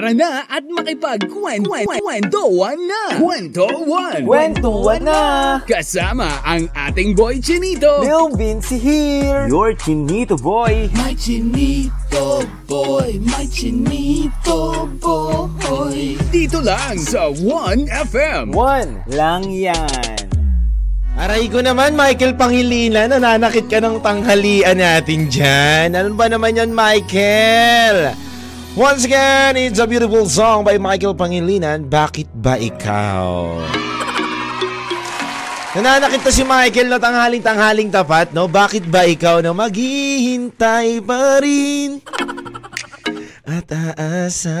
Tara na at makipagkwentuhan na! Kwentuhan! Kwentuhan na! Kasama ang ating boy Chinito! Lil Vinci here! Your Chinito boy! My Chinito boy! My Chinito boy! Dito lang sa 1FM! One lang yan! Aray ko naman, Michael Pangilinan, nananakit ka ng tanghalian natin dyan. Ano ba naman yan, Michael? Once again, it's a beautiful song by Michael Pangilinan, Bakit Ba Ikaw? Nananakit na si Michael na tanghaling-tanghaling tapat, no? Bakit ba ikaw na maghihintay pa rin? At aasa.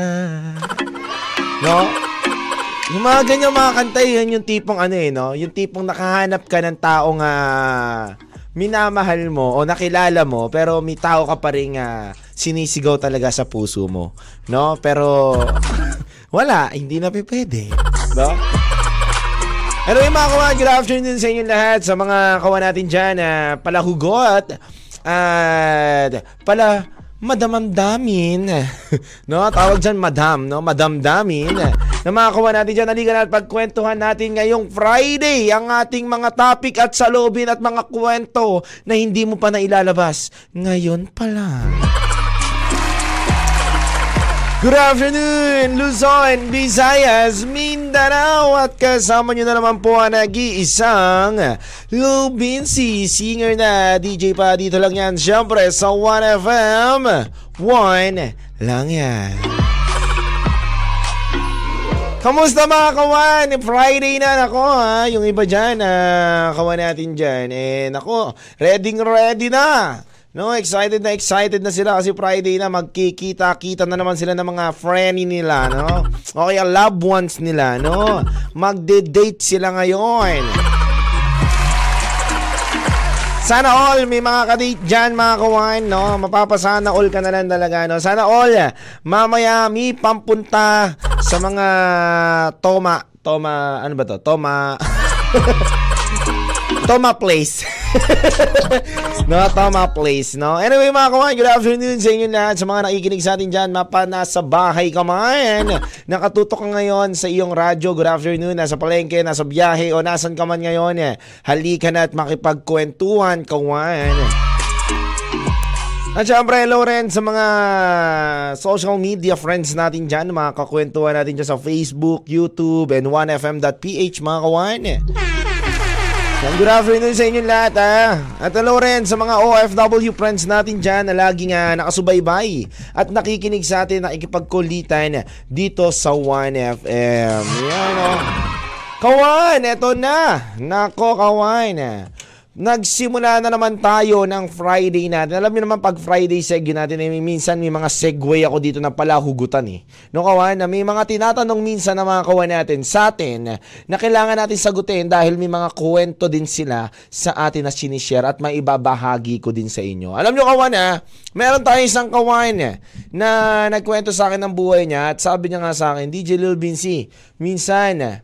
No? Yung mga ganyan mga kanta, yan yung tipong ano eh, no? Yung tipong nakahanap ka ng taong uh, minamahal mo o nakilala mo, pero may tao ka pa rin uh, sinisigaw talaga sa puso mo. No? Pero, wala, hindi na pwede. No? Anyway mga kawan, good afternoon sa inyo lahat, sa mga kawan natin dyan na uh, palahugot at pala madamamdamin. no, tawag dyan madam, no? Madamdamin. Na kawan natin dyan, naligan at pagkwentuhan natin ngayong Friday ang ating mga topic at salubin at mga kwento na hindi mo pa nailalabas. Ngayon pa lang. Good afternoon, Luzon, Visayas, Mindanao at kasama nyo na naman po ang nag-iisang Lubinsi, singer na DJ pa dito lang yan, syempre sa 1FM, 1 lang yan. Kamusta mga kawan? Friday na nako ha. Yung iba dyan, uh, kawan natin dyan. Eh nako, ready ready na. No, excited na excited na sila kasi Friday na magkikita-kita na naman sila ng mga friend nila, no? O kaya loved ones nila, no? Magde-date sila ngayon. Sana all, may mga kadate dyan mga kawan, no? Mapapasana all ka na lang talaga, no? Sana all, mamaya may pampunta sa mga Toma, Toma, ano ba to? Toma, Toma Place. no, Toma Place, no? Anyway, mga kawan, good afternoon sa inyo lahat. Sa mga nakikinig sa atin dyan, mapa nasa bahay ka. Nakatutok ka ngayon sa iyong radyo. Good afternoon, nasa palengke, nasa biyahe, o nasan ka man ngayon. Eh. Halika na at makipagkwentuhan, kawan. At syempre, hello rin sa mga social media friends natin dyan, mga kakwentuhan natin dyan sa Facebook, YouTube, and 1fm.ph, mga kawan. Yan, good afternoon sa inyo lahat ha. At hello rin sa mga OFW friends natin dyan na laging uh, nakasubaybay at nakikinig sa atin, nakikipagkulitan dito sa 1FM. Yan o. Oh. Kawan, eto na. Nako, kawan. Nagsimula na naman tayo ng Friday natin. Alam niyo naman pag Friday segue natin, eh, minsan may mga segue ako dito na pala hugutan eh. No kawan, na may mga tinatanong minsan na mga kawan natin sa atin na kailangan natin sagutin dahil may mga kwento din sila sa atin na sinishare at may ibabahagi ko din sa inyo. Alam niyo kawan ha, meron tayong isang kawan na nagkwento sa akin ng buhay niya at sabi niya nga sa akin, DJ Lil Vinci, minsan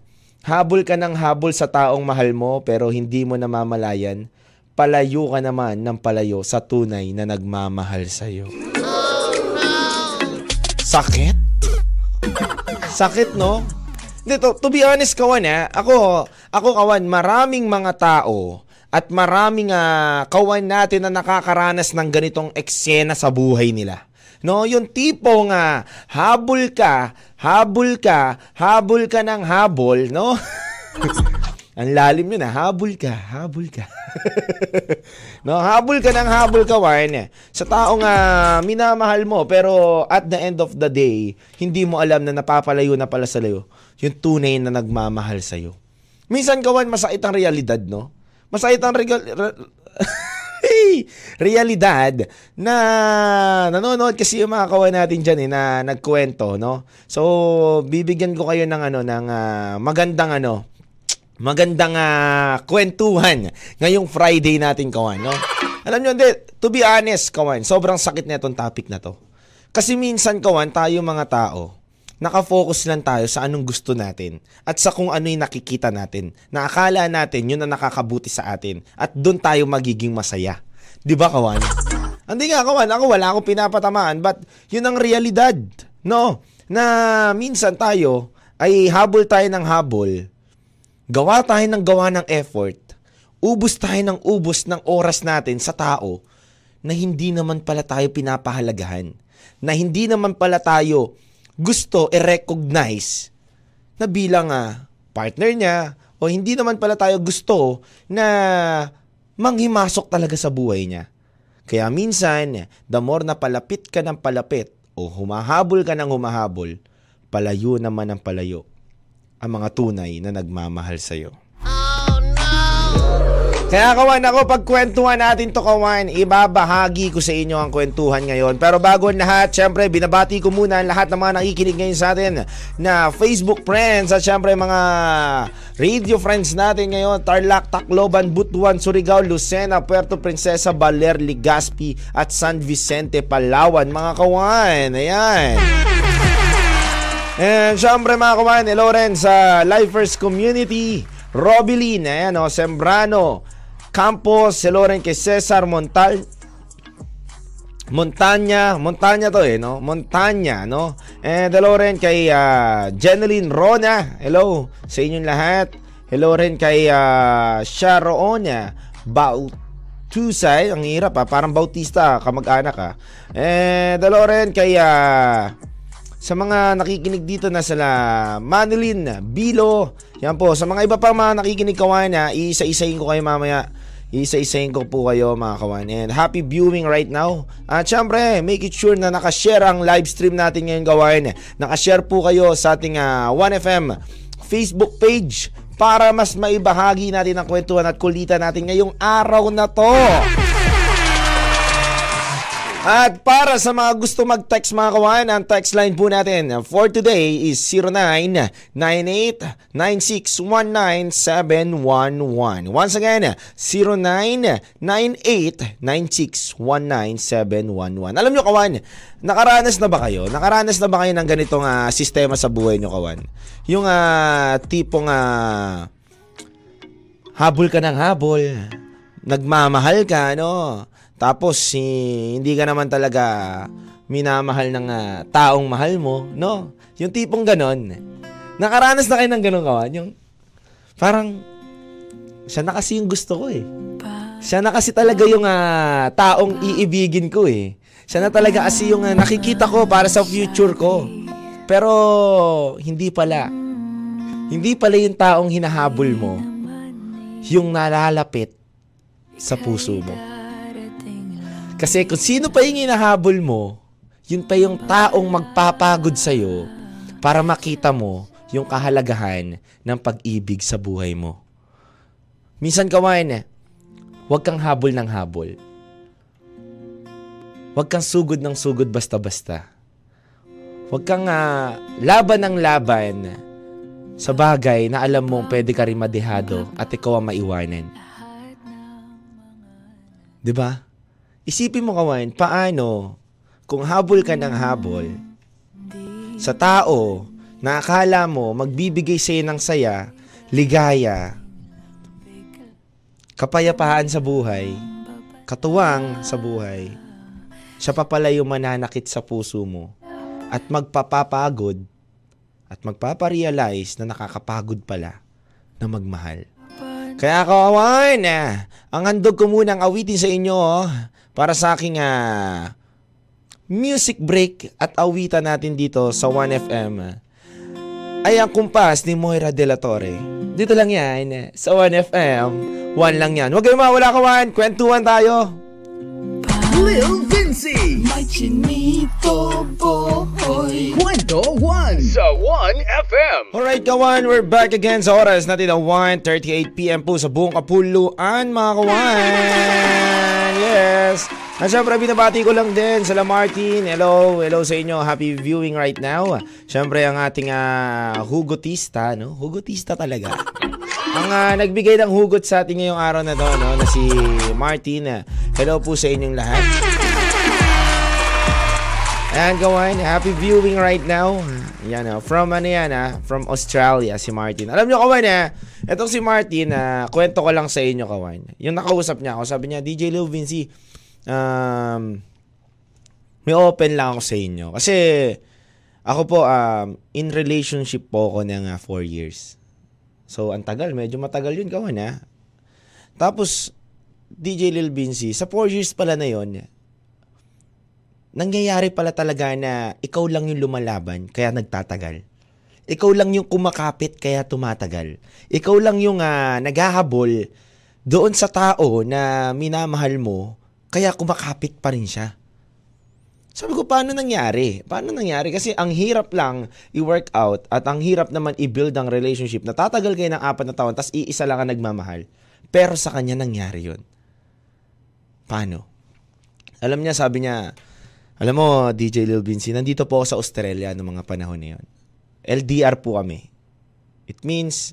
Habol ka ng habol sa taong mahal mo pero hindi mo namamalayan. Palayo ka naman ng palayo sa tunay na nagmamahal sa'yo. Sakit? Sakit, no? Dito, to be honest, kawan, ha? Ako, ako, kawan, maraming mga tao at maraming uh, kawan natin na nakakaranas ng ganitong eksena sa buhay nila. No, yung tipong uh, habol ka, habol ka, habol ka ng habol, no? Ang lalim yun, ah. habol ka, habol ka. no, habol ka ng habol ka, Warren. Sa taong uh, minamahal mo, pero at the end of the day, hindi mo alam na napapalayo na pala sa layo yung tunay na nagmamahal sa'yo. Minsan, kawan, masakit ang realidad, no? Masakit ang regal... realidad na nanonood kasi yung mga kawan natin diyan eh, na nagkwento, no? So, bibigyan ko kayo ng ano ng uh, magandang ano, magandang uh, kwentuhan ngayong Friday natin kawan, no? Alam niyo hindi, to be honest, kawan, sobrang sakit na itong topic na to. Kasi minsan kawan, tayo mga tao, nakafocus lang tayo sa anong gusto natin at sa kung ano yung nakikita natin na akala natin yun ang nakakabuti sa atin at doon tayo magiging masaya. Di ba, Kawan? Hindi nga, Kawan. Ako wala akong pinapatamaan but yun ang realidad. No? na minsan tayo ay habol tayo ng habol, gawa tayo ng gawa ng effort, ubus tayo ng ubus ng oras natin sa tao na hindi naman pala tayo pinapahalagahan, na hindi naman pala tayo gusto i-recognize na bilang ah, partner niya o hindi naman pala tayo gusto na manghimasok talaga sa buhay niya. Kaya minsan, the more na palapit ka ng palapit o humahabol ka ng humahabol, palayo naman ang palayo ang mga tunay na nagmamahal sa'yo. Kaya kawan ako, pagkwentuhan natin to kawan, ibabahagi ko sa inyo ang kwentuhan ngayon. Pero bago lahat, syempre, binabati ko muna ang lahat ng mga nakikinig ngayon sa atin na Facebook friends at syempre mga radio friends natin ngayon. Tarlac, Tacloban, Butuan, Surigao, Lucena, Puerto Princesa, Baler, Legazpi at San Vicente, Palawan. Mga kawan, ayan. And syempre mga kawan, hello rin sa Lifers Community. Robilin, ayan o, Sembrano, Campos, hello rin kay Cesar Montal, Montanya, Montanya to eh, no? Montanya, no? And hello rin kay uh, Jeneline Rona. Hello sa inyong lahat. Hello rin kay uh, Sharoona Bautusay. Ang hirap ha, parang Bautista, kamag-anak ha. And hello rin kay uh, sa mga nakikinig dito na sila Manilin, Bilo, yan po. Sa mga iba pang mga nakikinig kawan na, iisa-isahin ko kayo mamaya. Isa-isahin ko po kayo mga kawan. And happy viewing right now. At syempre, make it sure na nakashare ang live stream natin ngayon kawan. Nakashare po kayo sa ating uh, 1FM Facebook page para mas maibahagi natin ang kwentuhan at kulitan natin ngayong araw na to. At para sa mga gusto mag-text mga kawan, ang text line po natin for today is 0998-9619-711. Once again, 0998-9619-711. Alam nyo kawan, nakaranas na ba kayo? Nakaranas na ba kayo ng ganitong uh, sistema sa buhay nyo kawan? Yung uh, tipong uh, habol ka ng habol, nagmamahal ka, no? Tapos si hindi ka naman talaga minamahal ng uh, taong mahal mo, no? Yung tipong ganon. Nakaranas na kayo ng ganon kawan? Yung parang siya na kasi yung gusto ko eh. Siya na kasi talaga yung uh, taong iibigin ko eh. Siya na talaga kasi yung uh, nakikita ko para sa future ko. Pero hindi pala. Hindi pala yung taong hinahabol mo yung nalalapit sa puso mo. Kasi kung sino pa yung hinahabol mo, yun pa yung taong magpapagod sa'yo para makita mo yung kahalagahan ng pag-ibig sa buhay mo. Minsan kawain, huwag kang habol ng habol. Huwag kang sugod ng sugod basta-basta. Huwag kang uh, laban ng laban sa bagay na alam mong pwede ka rin madehado at ikaw ang maiwanan. 'Di ba? Isipin mo kawan, paano kung habol ka ng habol sa tao na akala mo magbibigay sa'yo ng saya, ligaya, kapayapaan sa buhay, katuwang sa buhay, siya pa pala yung mananakit sa puso mo at magpapapagod at magpaparealize na nakakapagod pala na magmahal. Kaya kawawan, ang handog ko munang awitin sa inyo oh, para sa aking uh, music break at awitan natin dito sa 1FM ay ang kumpas ni Moira De La Torre. Dito lang yan sa 1FM. One lang yan. Huwag kayong mawala kawan. Kwentuhan tayo. Lil Vinci chinito boy Kwento 1 Sa 1FM Alright kawan, we're back again sa oras natin na 1.38pm po sa buong kapuluan mga kawan Yes at syempre, binabati ko lang din sa Martin. Hello, hello sa inyo. Happy viewing right now. Syempre, ang ating uh, hugotista, no? Hugotista talaga. ang uh, nagbigay ng hugot sa ating ngayong araw na to, no? Na si Martin. Hello po sa inyong lahat. And kawan, happy viewing right now. Yan uh, from ano yan uh, from Australia si Martin. Alam niyo kawan eh, etong si Martin, uh, kwento ko lang sa inyo kawan. Yung nakausap niya ako, sabi niya, DJ Lil Vinci, um, may open lang ako sa inyo. Kasi, Ako po, um, in relationship po ako ng 4 uh, years. So, ang tagal. Medyo matagal yun, kawan ha. Tapos, DJ Lil Vinci, sa 4 years pala na yon nangyayari pala talaga na ikaw lang yung lumalaban, kaya nagtatagal. Ikaw lang yung kumakapit, kaya tumatagal. Ikaw lang yung uh, naghahabol doon sa tao na minamahal mo, kaya kumakapit pa rin siya. Sabi ko, paano nangyari? Paano nangyari? Kasi ang hirap lang i-work out at ang hirap naman i-build ang relationship na tatagal kayo ng apat na taon tapos iisa lang ang nagmamahal. Pero sa kanya nangyari yon. Paano? Alam niya, sabi niya, alam mo, DJ Lil Vinci, nandito po ako sa Australia noong mga panahon na yun. LDR po kami. It means,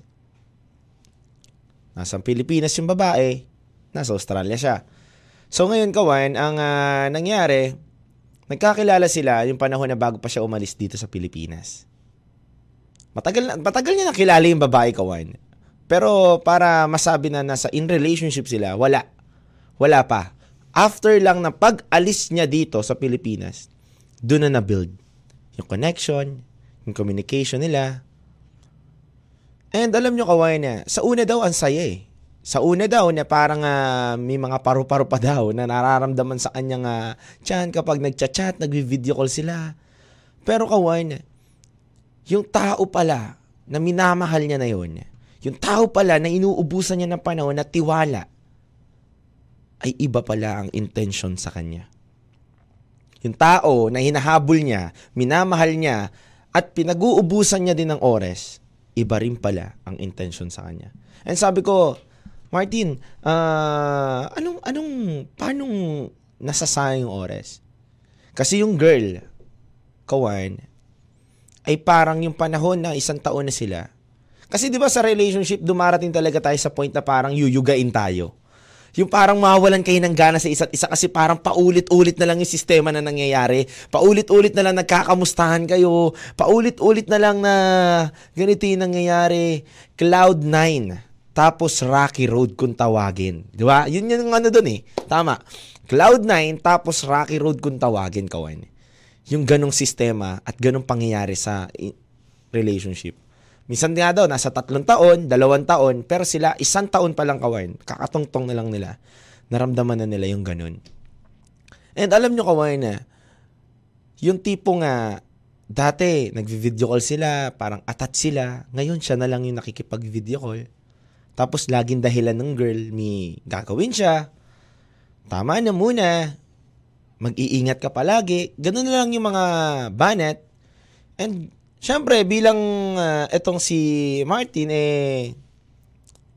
nasa Pilipinas yung babae, nasa Australia siya. So ngayon, kawan, ang uh, nangyari, nagkakilala sila yung panahon na bago pa siya umalis dito sa Pilipinas. Matagal, na, matagal niya nakilala yung babae, kawan. Pero para masabi na nasa in relationship sila, wala. Wala pa after lang na pag-alis niya dito sa Pilipinas, doon na na-build yung connection, yung communication nila. And alam nyo kawain niya, sa una daw ang saya eh. Sa una daw na parang uh, may mga paru-paro pa daw na nararamdaman sa kanyang uh, chan kapag nagchat-chat, nagvi-video call sila. Pero kawain niya, yung tao pala na minamahal niya na yon, yung tao pala na inuubusan niya ng panahon na tiwala, ay iba pala ang intention sa kanya. Yung tao na hinahabol niya, minamahal niya, at pinag-uubusan niya din ng oras, iba rin pala ang intention sa kanya. And sabi ko, Martin, uh, anong, anong, paano nasasayang yung oras? Kasi yung girl, kawan, ay parang yung panahon na isang taon na sila. Kasi 'di ba sa relationship dumarating talaga tayo sa point na parang yuyugain tayo yung parang mawalan kayo ng gana sa isa't isa kasi parang paulit-ulit na lang yung sistema na nangyayari. Paulit-ulit na lang nagkakamustahan kayo. Paulit-ulit na lang na ganito yung nangyayari. Cloud 9. Tapos Rocky Road kung tawagin. Di ba? Yun yung ano dun eh. Tama. Cloud 9 tapos Rocky Road kung tawagin, kawan. Yung ganong sistema at ganong pangyayari sa relationship. Minsan nga daw, nasa tatlong taon, dalawang taon, pero sila isang taon pa lang kawain. Kakatungtong na lang nila. Naramdaman na nila yung ganun. And alam nyo kawain na, yung tipo nga, dati, nagvi-video call sila, parang attach sila. Ngayon, siya na lang yung nakikipag-video call. Tapos, laging dahilan ng girl, may gagawin siya. Tama na muna. Mag-iingat ka palagi. Ganun na lang yung mga banet. And Siyempre, bilang uh, etong si Martin, eh,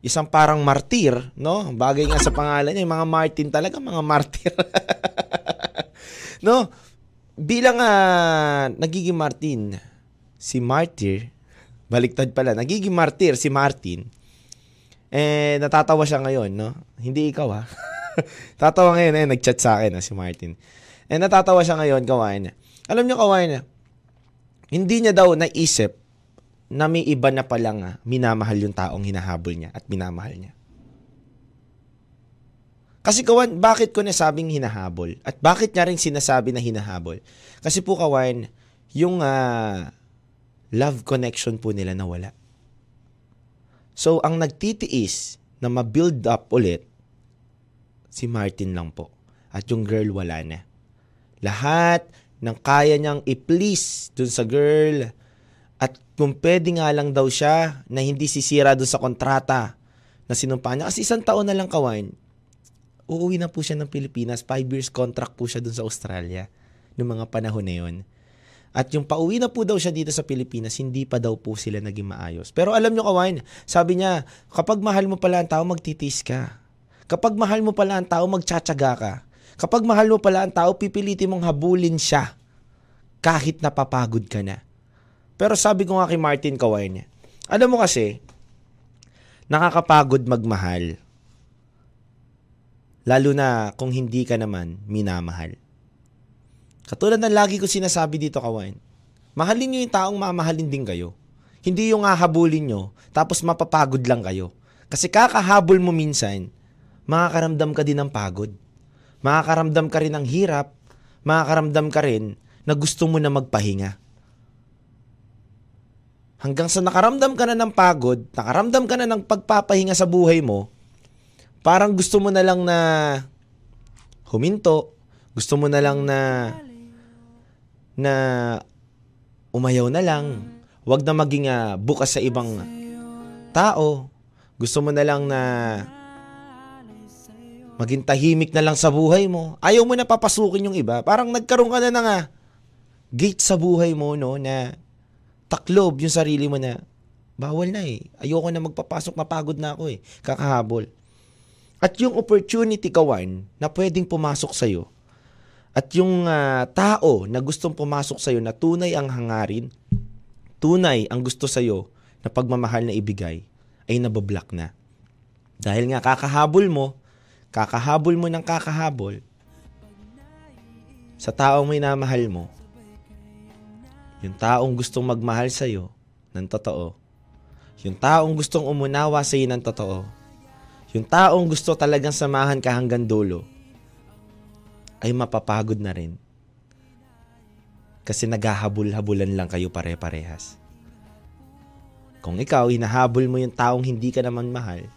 isang parang martir, no? Bagay nga sa pangalan niya, mga Martin talaga, mga martir. no? Bilang uh, nagiging Martin, si martir, baliktad pala, nagiging martir si Martin, eh, natatawa siya ngayon, no? Hindi ikaw, ha? Tatawa ngayon, eh, nag-chat sa akin, ha, si Martin. Eh, natatawa siya ngayon, kawain. Alam niyo, kawain, hindi niya daw naisip na may iba na palang uh, minamahal yung taong hinahabol niya at minamahal niya. Kasi kawan, bakit ko nasabing hinahabol? At bakit niya rin sinasabi na hinahabol? Kasi po kawan, yung uh, love connection po nila nawala. So, ang nagtitiis na ma-build up ulit, si Martin lang po. At yung girl wala na. Lahat nang kaya niyang i-please dun sa girl at kung pwede nga lang daw siya na hindi sisira dun sa kontrata na sinumpa niya. Kasi isang taon na lang kawain, uuwi na po siya ng Pilipinas. Five years contract po siya dun sa Australia noong mga panahon na yon. At yung pauwi na po daw siya dito sa Pilipinas, hindi pa daw po sila naging maayos. Pero alam nyo kawain, sabi niya, kapag mahal mo pala ang tao, magtitis ka. Kapag mahal mo pala ang tao, magtsatsaga ka. Kapag mahal mo pala ang tao, pipilitin mong habulin siya kahit napapagod ka na. Pero sabi ko nga kay Martin Kawai niya, alam mo kasi, nakakapagod magmahal. Lalo na kung hindi ka naman minamahal. Katulad ng lagi ko sinasabi dito, Kawain, mahalin nyo yung taong mamahalin din kayo. Hindi yung hahabulin nyo, tapos mapapagod lang kayo. Kasi kakahabol mo minsan, makakaramdam ka din ng pagod makakaramdam ka rin ng hirap, makakaramdam ka rin na gusto mo na magpahinga. hanggang sa nakaramdam ka na ng pagod, nakaramdam ka na ng pagpapahinga sa buhay mo, parang gusto mo na lang na huminto, gusto mo na lang na na umayaw na lang. Huwag na maging uh, bukas sa ibang tao. Gusto mo na lang na maging tahimik na lang sa buhay mo. Ayaw mo na papasukin yung iba. Parang nagkaroon ka na ng uh, gate sa buhay mo no na taklob yung sarili mo na bawal na eh. Ayoko na magpapasok, mapagod na ako eh. Kakahabol. At yung opportunity kawan na pwedeng pumasok sa'yo at yung uh, tao na gustong pumasok sa'yo na tunay ang hangarin, tunay ang gusto sa'yo na pagmamahal na ibigay, ay nabablock na. Dahil nga kakahabol mo, kakahabol mo ng kakahabol sa taong may namahal mo, yung taong gustong magmahal sa'yo ng totoo, yung taong gustong umunawa sa iyo ng totoo, yung taong gusto talagang samahan ka hanggang dulo, ay mapapagod na rin. Kasi naghahabol-habulan lang kayo pare-parehas. Kung ikaw, hinahabol mo yung taong hindi ka naman mahal,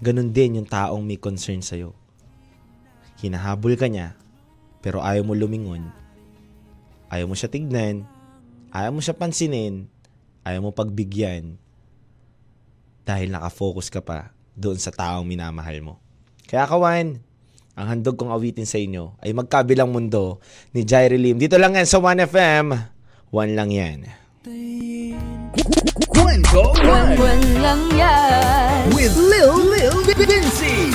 ganun din yung taong may concern sa'yo. Hinahabol ka niya, pero ayaw mo lumingon. Ayaw mo siya tignan, ayaw mo siya pansinin, ayaw mo pagbigyan, dahil nakafocus ka pa doon sa taong minamahal mo. Kaya kawan, ang handog kong awitin sa inyo ay magkabilang mundo ni Jairi Lim. Dito lang yan sa 1FM. One lang yan. Kwento One, lang yan. with Lil Lil Vinci.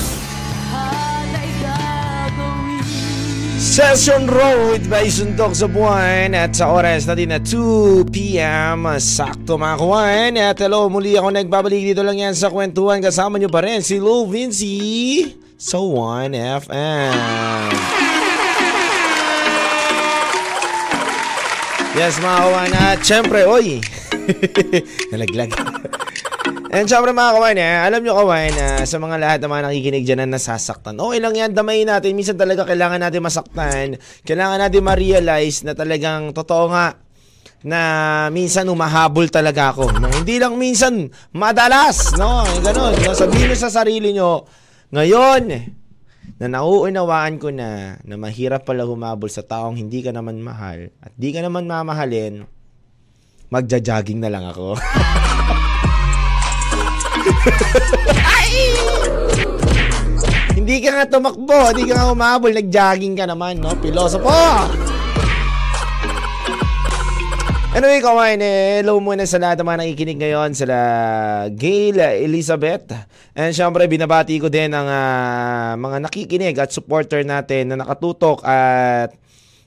Session Road by Sundok sa buwan at sa oras natin na 2pm sakto mga kawan. At hello muli ako nagbabalik. Dito lang yan sa kwentuhan. Kasama nyo pa rin si Lil Vinci sa 1FM Yes mga kawan. At syempre oy nalaglag And syempre mga kawan, eh, alam nyo kawan, uh, sa mga lahat na mga nakikinig dyan na nasasaktan, okay lang yan, damayin natin. Minsan talaga kailangan natin masaktan. Kailangan natin ma-realize na talagang totoo nga na minsan umahabol talaga ako. No? Hindi lang minsan, madalas. No? Ganun. No? Sabihin nyo sa sarili nyo, ngayon, na nauunawaan ko na na mahirap pala humabol sa taong hindi ka naman mahal at di ka naman mamahalin, magja-jogging na lang ako. Hindi ka nga tumakbo, hindi ka nga umabol, nag-jogging ka naman, no? Pilosopo! Anyway, kawain, eh, hello muna sa lahat ng mga nakikinig ngayon, sila Gail, Elizabeth, and syempre binabati ko din ang ah, mga nakikinig at supporter natin na nakatutok at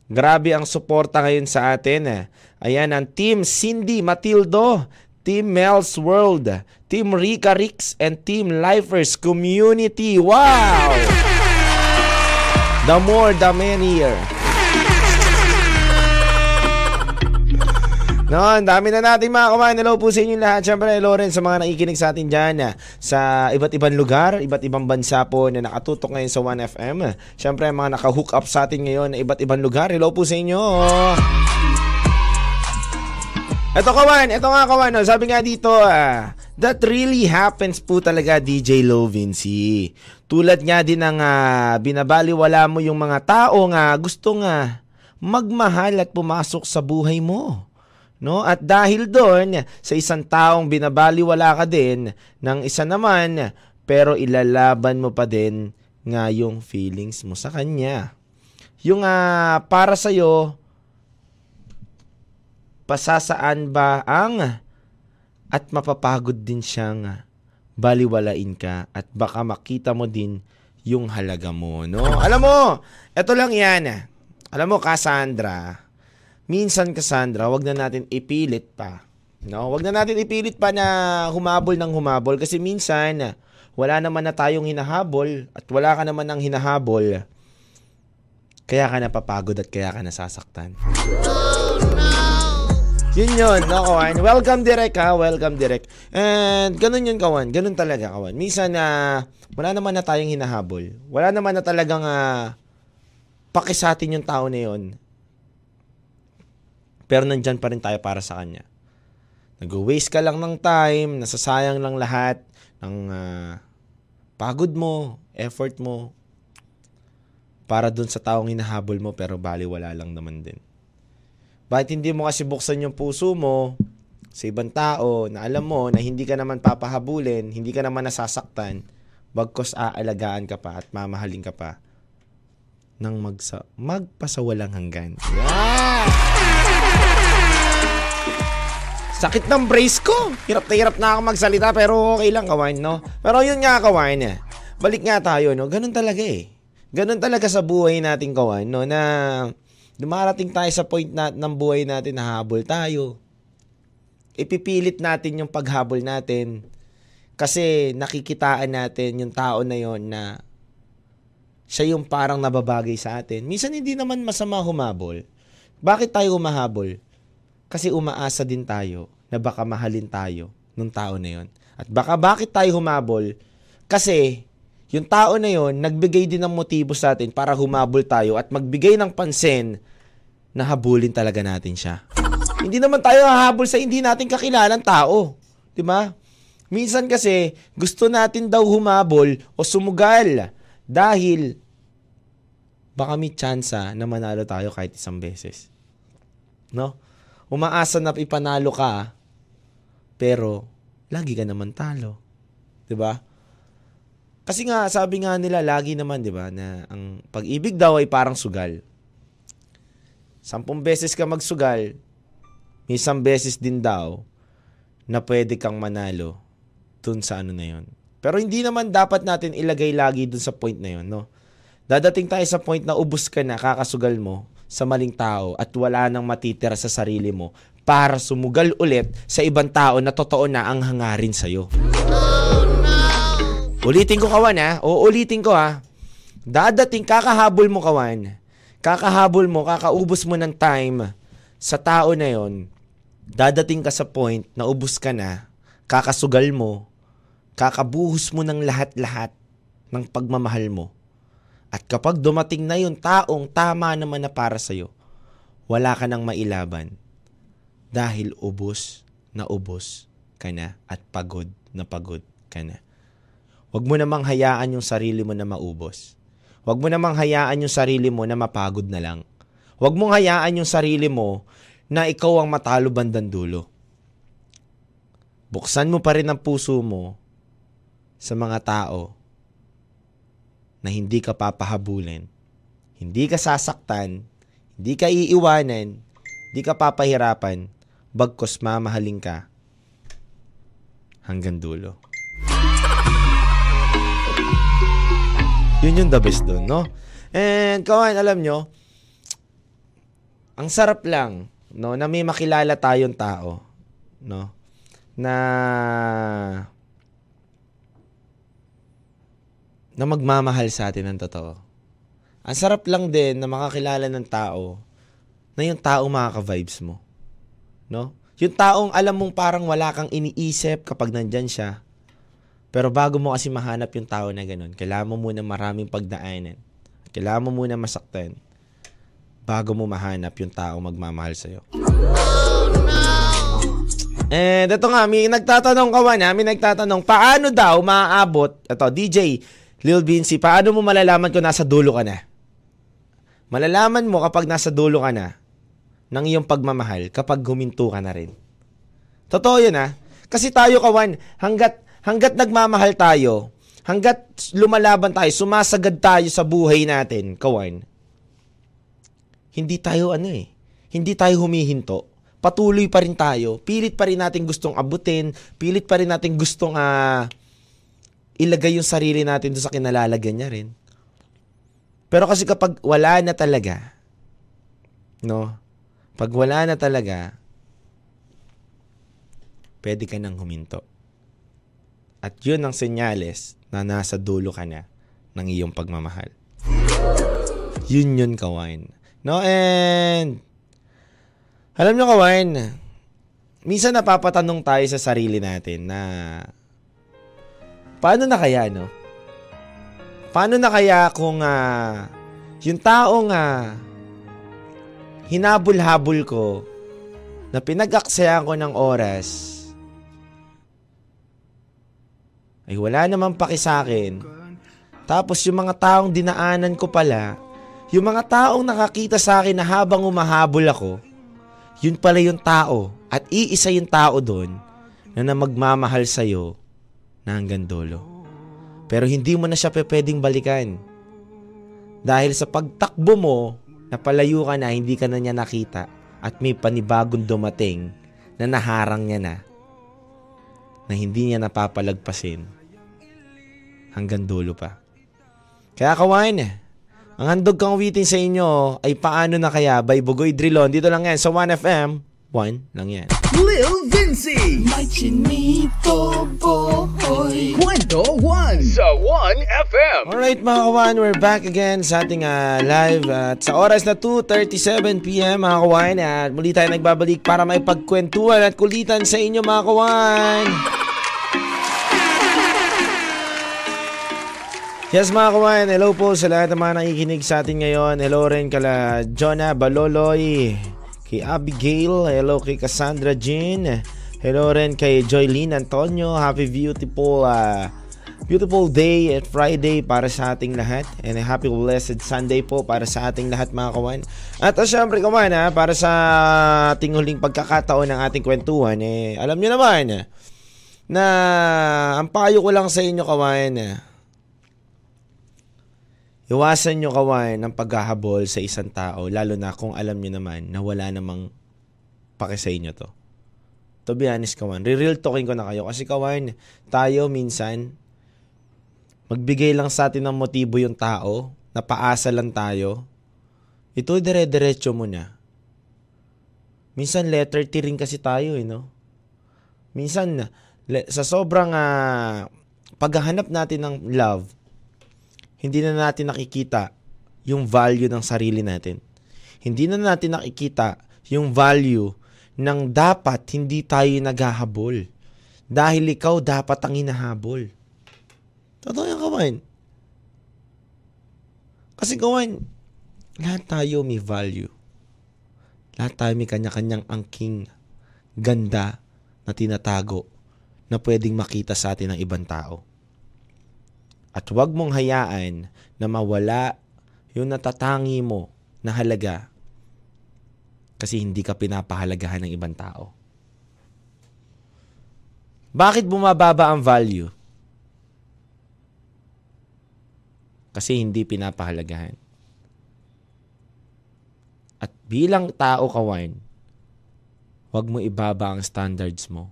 grabe ang suporta ngayon sa atin. Ayan, ang Team Cindy Matildo, Team Mel's World, Team Rika Rix, and Team Lifers Community. Wow! The more, the merrier. No, dami na natin mga kawan. Hello po sa inyo lahat. Siyempre, rin sa mga nakikinig sa atin dyan ah, sa iba't ibang lugar, iba't ibang bansa po na nakatutok ngayon sa 1FM. Siyempre, mga naka-hook up sa atin ngayon na iba't ibang lugar. Hello po sa inyo. Ito kawan, ito nga kawan, no? sabi nga dito, ah, that really happens po talaga DJ Low Vinci. Tulad nga din ng ah, binabaliwala mo yung mga tao nga gusto nga magmahal at pumasok sa buhay mo. No? At dahil doon, sa isang taong binabaliwala ka din ng isa naman, pero ilalaban mo pa din nga yung feelings mo sa kanya. Yung ah, para sa'yo, pasasaan ba ang at mapapagod din siyang baliwalain ka at baka makita mo din yung halaga mo, no? Alam mo, eto lang yan. Alam mo, Cassandra, minsan Cassandra, wag na natin ipilit pa. No, wag na natin ipilit pa na humabol ng humabol kasi minsan wala naman na tayong hinahabol at wala ka naman ng hinahabol. Kaya ka napapagod at kaya ka nasasaktan. Yun yun, no, kawan. Welcome direct ha, welcome direct. And ganun yun, kawan. Ganun talaga, kawan. Minsan na wala naman na tayong hinahabol. Wala naman na talagang uh, pakisatin yung tao na yun. Pero nandyan pa rin tayo para sa kanya. Nag-waste ka lang ng time, nasasayang lang lahat ng ah, pagod mo, effort mo para dun sa taong hinahabol mo pero baliwala lang naman din. Bakit hindi mo kasi buksan yung puso mo sa ibang tao na alam mo na hindi ka naman papahabulin, hindi ka naman nasasaktan, bagkos aalagaan ka pa at mamahalin ka pa ng magsa magpasawalang hanggan. Sakit ng brace ko. Hirap na hirap na ako magsalita pero okay lang kawain, no? Pero yun nga kawain eh. Balik nga tayo, no? Ganun talaga eh. Ganun talaga sa buhay natin kawain, no? Na dumarating tayo sa point na, ng buhay natin na habol tayo. Ipipilit natin yung paghabol natin kasi nakikitaan natin yung tao na yon na siya yung parang nababagay sa atin. Minsan hindi naman masama humabol. Bakit tayo humahabol? Kasi umaasa din tayo na baka mahalin tayo nung tao na yon. At baka bakit tayo humabol? Kasi yung tao na yon nagbigay din ng motibo sa atin para humabol tayo at magbigay ng pansin na habulin talaga natin siya. hindi naman tayo hahabol sa hindi natin kakilalang tao. 'Di ba? Minsan kasi gusto natin daw humabol o sumugal dahil baka may tsansa na manalo tayo kahit isang beses. No? Umaasa na ipanalo ka, pero lagi ka naman talo. 'Di ba? Kasi nga sabi nga nila lagi naman 'di ba na ang pag-ibig daw ay parang sugal. Sampung beses ka magsugal, isang beses din daw na pwede kang manalo dun sa ano na yon. Pero hindi naman dapat natin ilagay lagi dun sa point na yon, no? Dadating tayo sa point na ubus ka na, kakasugal mo sa maling tao at wala nang matitira sa sarili mo para sumugal ulit sa ibang tao na totoo na ang hangarin sa'yo. Ulitin ko kawan ha. O ulitin ko ha. Dadating kakahabol mo kawan. Kakahabol mo, kakaubos mo ng time sa tao na yon. Dadating ka sa point na ubos ka na, kakasugal mo, kakabuhos mo ng lahat-lahat ng pagmamahal mo. At kapag dumating na yung taong tama naman na para sa'yo, wala ka nang mailaban. Dahil ubos na ubos ka na at pagod na pagod ka na. Huwag mo namang hayaan yung sarili mo na maubos. Huwag mo namang hayaan yung sarili mo na mapagod na lang. Huwag mong hayaan yung sarili mo na ikaw ang matalo bandang dulo. Buksan mo pa rin ang puso mo sa mga tao na hindi ka papahabulin, hindi ka sasaktan, hindi ka iiwanan, hindi ka papahirapan, bagkos mamahalin ka hanggang dulo. Yun yung the best doon, no? And kawan, alam nyo, ang sarap lang, no, na may makilala tayong tao, no, na na magmamahal sa atin ng totoo. Ang sarap lang din na makakilala ng tao na yung tao makaka-vibes mo. No? Yung taong alam mong parang wala kang iniisip kapag nandyan siya. Pero bago mo kasi mahanap yung tao na ganun, kailangan mo muna maraming pagdaanan. Kailangan mo muna masaktan bago mo mahanap yung taong magmamahal sa'yo. And ito nga, may nagtatanong kawan ha, may nagtatanong, paano daw maaabot, ito, DJ, Lil Vinci, paano mo malalaman kung nasa dulo ka na? Malalaman mo kapag nasa dulo ka na ng iyong pagmamahal kapag huminto ka na rin. Totoo yun ha. Kasi tayo kawan, hanggat, hanggat nagmamahal tayo, hanggat lumalaban tayo, sumasagad tayo sa buhay natin, kawan, hindi tayo ano eh, hindi tayo humihinto. Patuloy pa rin tayo. Pilit pa rin natin gustong abutin. Pilit pa rin natin gustong uh, ilagay yung sarili natin doon sa kinalalagyan niya rin. Pero kasi kapag wala na talaga, no? Pag wala na talaga, pwede ka nang huminto. At yun ang senyales na nasa dulo ka na ng iyong pagmamahal. Yun yun, kawain. No, and alam nyo, kawain, minsan napapatanong tayo sa sarili natin na paano na kaya, no? Paano na kaya kung uh, yung taong uh, hinabol-habol ko na pinag-aksaya ko ng oras ay wala namang paki sa akin. Tapos yung mga taong dinaanan ko pala, yung mga taong nakakita sa akin na habang umahabol ako, yun pala yung tao at iisa yung tao doon na, na magmamahal sa'yo na hanggang dulo. Pero hindi mo na siya pwedeng balikan. Dahil sa pagtakbo mo, napalayo ka na, hindi ka na niya nakita at may panibagong dumating na naharang niya na na hindi niya napapalagpasin hanggang dulo pa. Kaya kawain, ang handog kang witin sa inyo ay paano na kaya by Bugoy Drilon. Dito lang yan sa 1FM. 1 lang yan. Lil Vinci. May chinito boy Kwento 1 sa 1FM. Alright mga kawan, we're back again sa ating ah, live at sa oras na 2.37pm mga kawan at muli tayo nagbabalik para may pagkwentuhan at kulitan sa inyo mga kawan. Yes mga kawan, hello po sa lahat ng mga nakikinig sa atin ngayon. Hello rin kala Jonah Baloloy, kay Abigail, hello kay Cassandra Jean, hello rin kay Joylene Antonio. Happy beautiful uh, beautiful day at Friday para sa ating lahat and a happy blessed Sunday po para sa ating lahat mga kawan. At uh, syempre kawan ha, para sa ating huling pagkakataon ng ating kwentuhan eh alam niyo naman na ang payo ko lang sa inyo kawan Iwasan nyo kawan ng paghahabol sa isang tao, lalo na kung alam nyo naman na wala namang pake sa inyo to. To be honest kawan, re-real talking ko na kayo. Kasi kawan, tayo minsan, magbigay lang sa atin ng motibo yung tao, napaasa lang tayo, ito dire-diretso mo na. Minsan letter T rin kasi tayo eh, no? Minsan, le- sa sobrang ah, paghahanap natin ng love, hindi na natin nakikita yung value ng sarili natin. Hindi na natin nakikita yung value ng dapat hindi tayo naghahabol. Dahil ikaw dapat ang hinahabol. Totoo yan, kawan. Kasi kawan, lahat tayo may value. Lahat tayo may kanya-kanyang angking, ganda na tinatago na pwedeng makita sa atin ng ibang tao. At huwag mong hayaan na mawala yung natatangi mo na halaga kasi hindi ka pinapahalagahan ng ibang tao. Bakit bumababa ang value? Kasi hindi pinapahalagahan. At bilang tao kawan, huwag mo ibaba ang standards mo.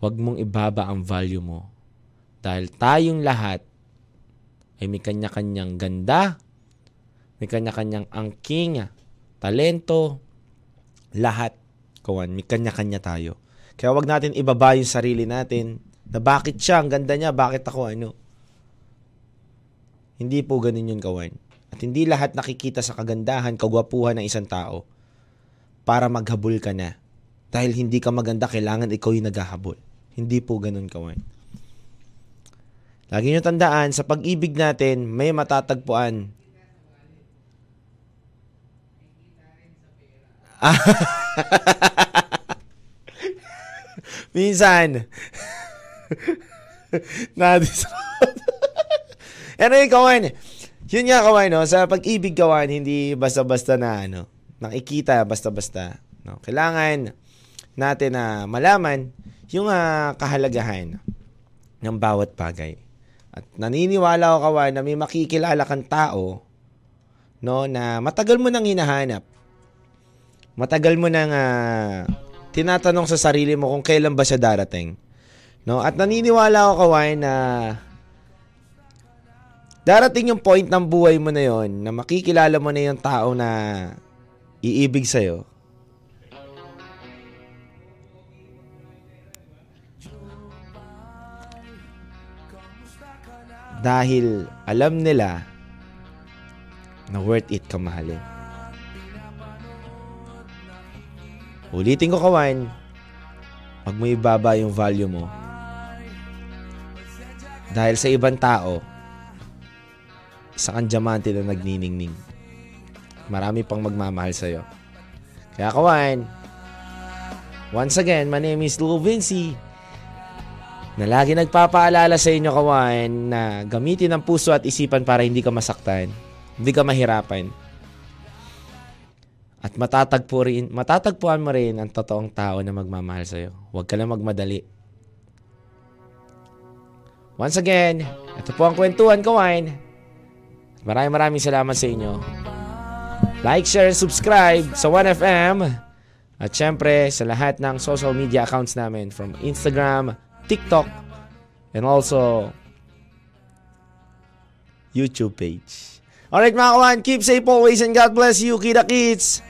Huwag mong ibaba ang value mo dahil tayong lahat ay may kanya-kanyang ganda, may kanya-kanyang angking, talento, lahat. Kawan, may kanya-kanya tayo. Kaya wag natin ibaba yung sarili natin na bakit siya, ang ganda niya, bakit ako ano. Hindi po ganun yun, kawan. At hindi lahat nakikita sa kagandahan, kagwapuhan ng isang tao para maghabol ka na. Dahil hindi ka maganda, kailangan ikaw yung naghahabol. Hindi po ganun, kawan. Lagi nyo tandaan, sa pag-ibig natin, may matatagpuan. Minsan. Na-disrupt. anyway, kawan. Yun nga, kawan, no? Sa pag-ibig, kawan, hindi basta-basta na, ano, nakikita basta-basta. No? Kailangan natin na malaman yung ah, kahalagahan ng bawat bagay. At naniniwala ako kawan na may makikilala kang tao no na matagal mo nang hinahanap. Matagal mo nang ah, tinatanong sa sarili mo kung kailan ba siya darating. No? At naniniwala ako kawan na darating yung point ng buhay mo na yon na makikilala mo na yung tao na iibig sa'yo. Dahil alam nila na worth it ka mahalin. Ulitin ko kawan, pag mo ibaba yung value mo, dahil sa ibang tao, isa kang diamante na nagniningning. Marami pang magmamahal sa'yo. Kaya kawan, Once again, my name is Lou Vinci na lagi nagpapaalala sa inyo kawan na gamitin ang puso at isipan para hindi ka masaktan, hindi ka mahirapan. At matatagpo rin, matatagpuan mo rin ang totoong tao na magmamahal sa iyo. Huwag ka lang magmadali. Once again, ito po ang kwentuhan kawan. Maraming maraming salamat sa inyo. Like, share, subscribe sa 1FM. At syempre, sa lahat ng social media accounts namin from Instagram, TikTok, and also YouTube page. Alright mga kawan, keep safe always and God bless you, Kita Kids.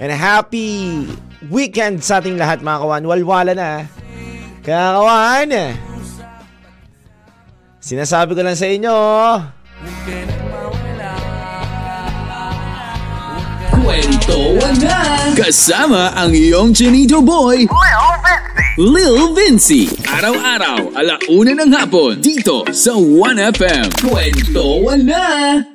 And happy weekend sa ating lahat mga kawan. Walwala na. Kaya kawan, sinasabi ko lang sa inyo, Kwentuhan na! Kasama ang iyong Chinito Boy, Lil Vinci. Araw-araw, alauna ng hapon, dito sa 1FM. Kwentuhan na!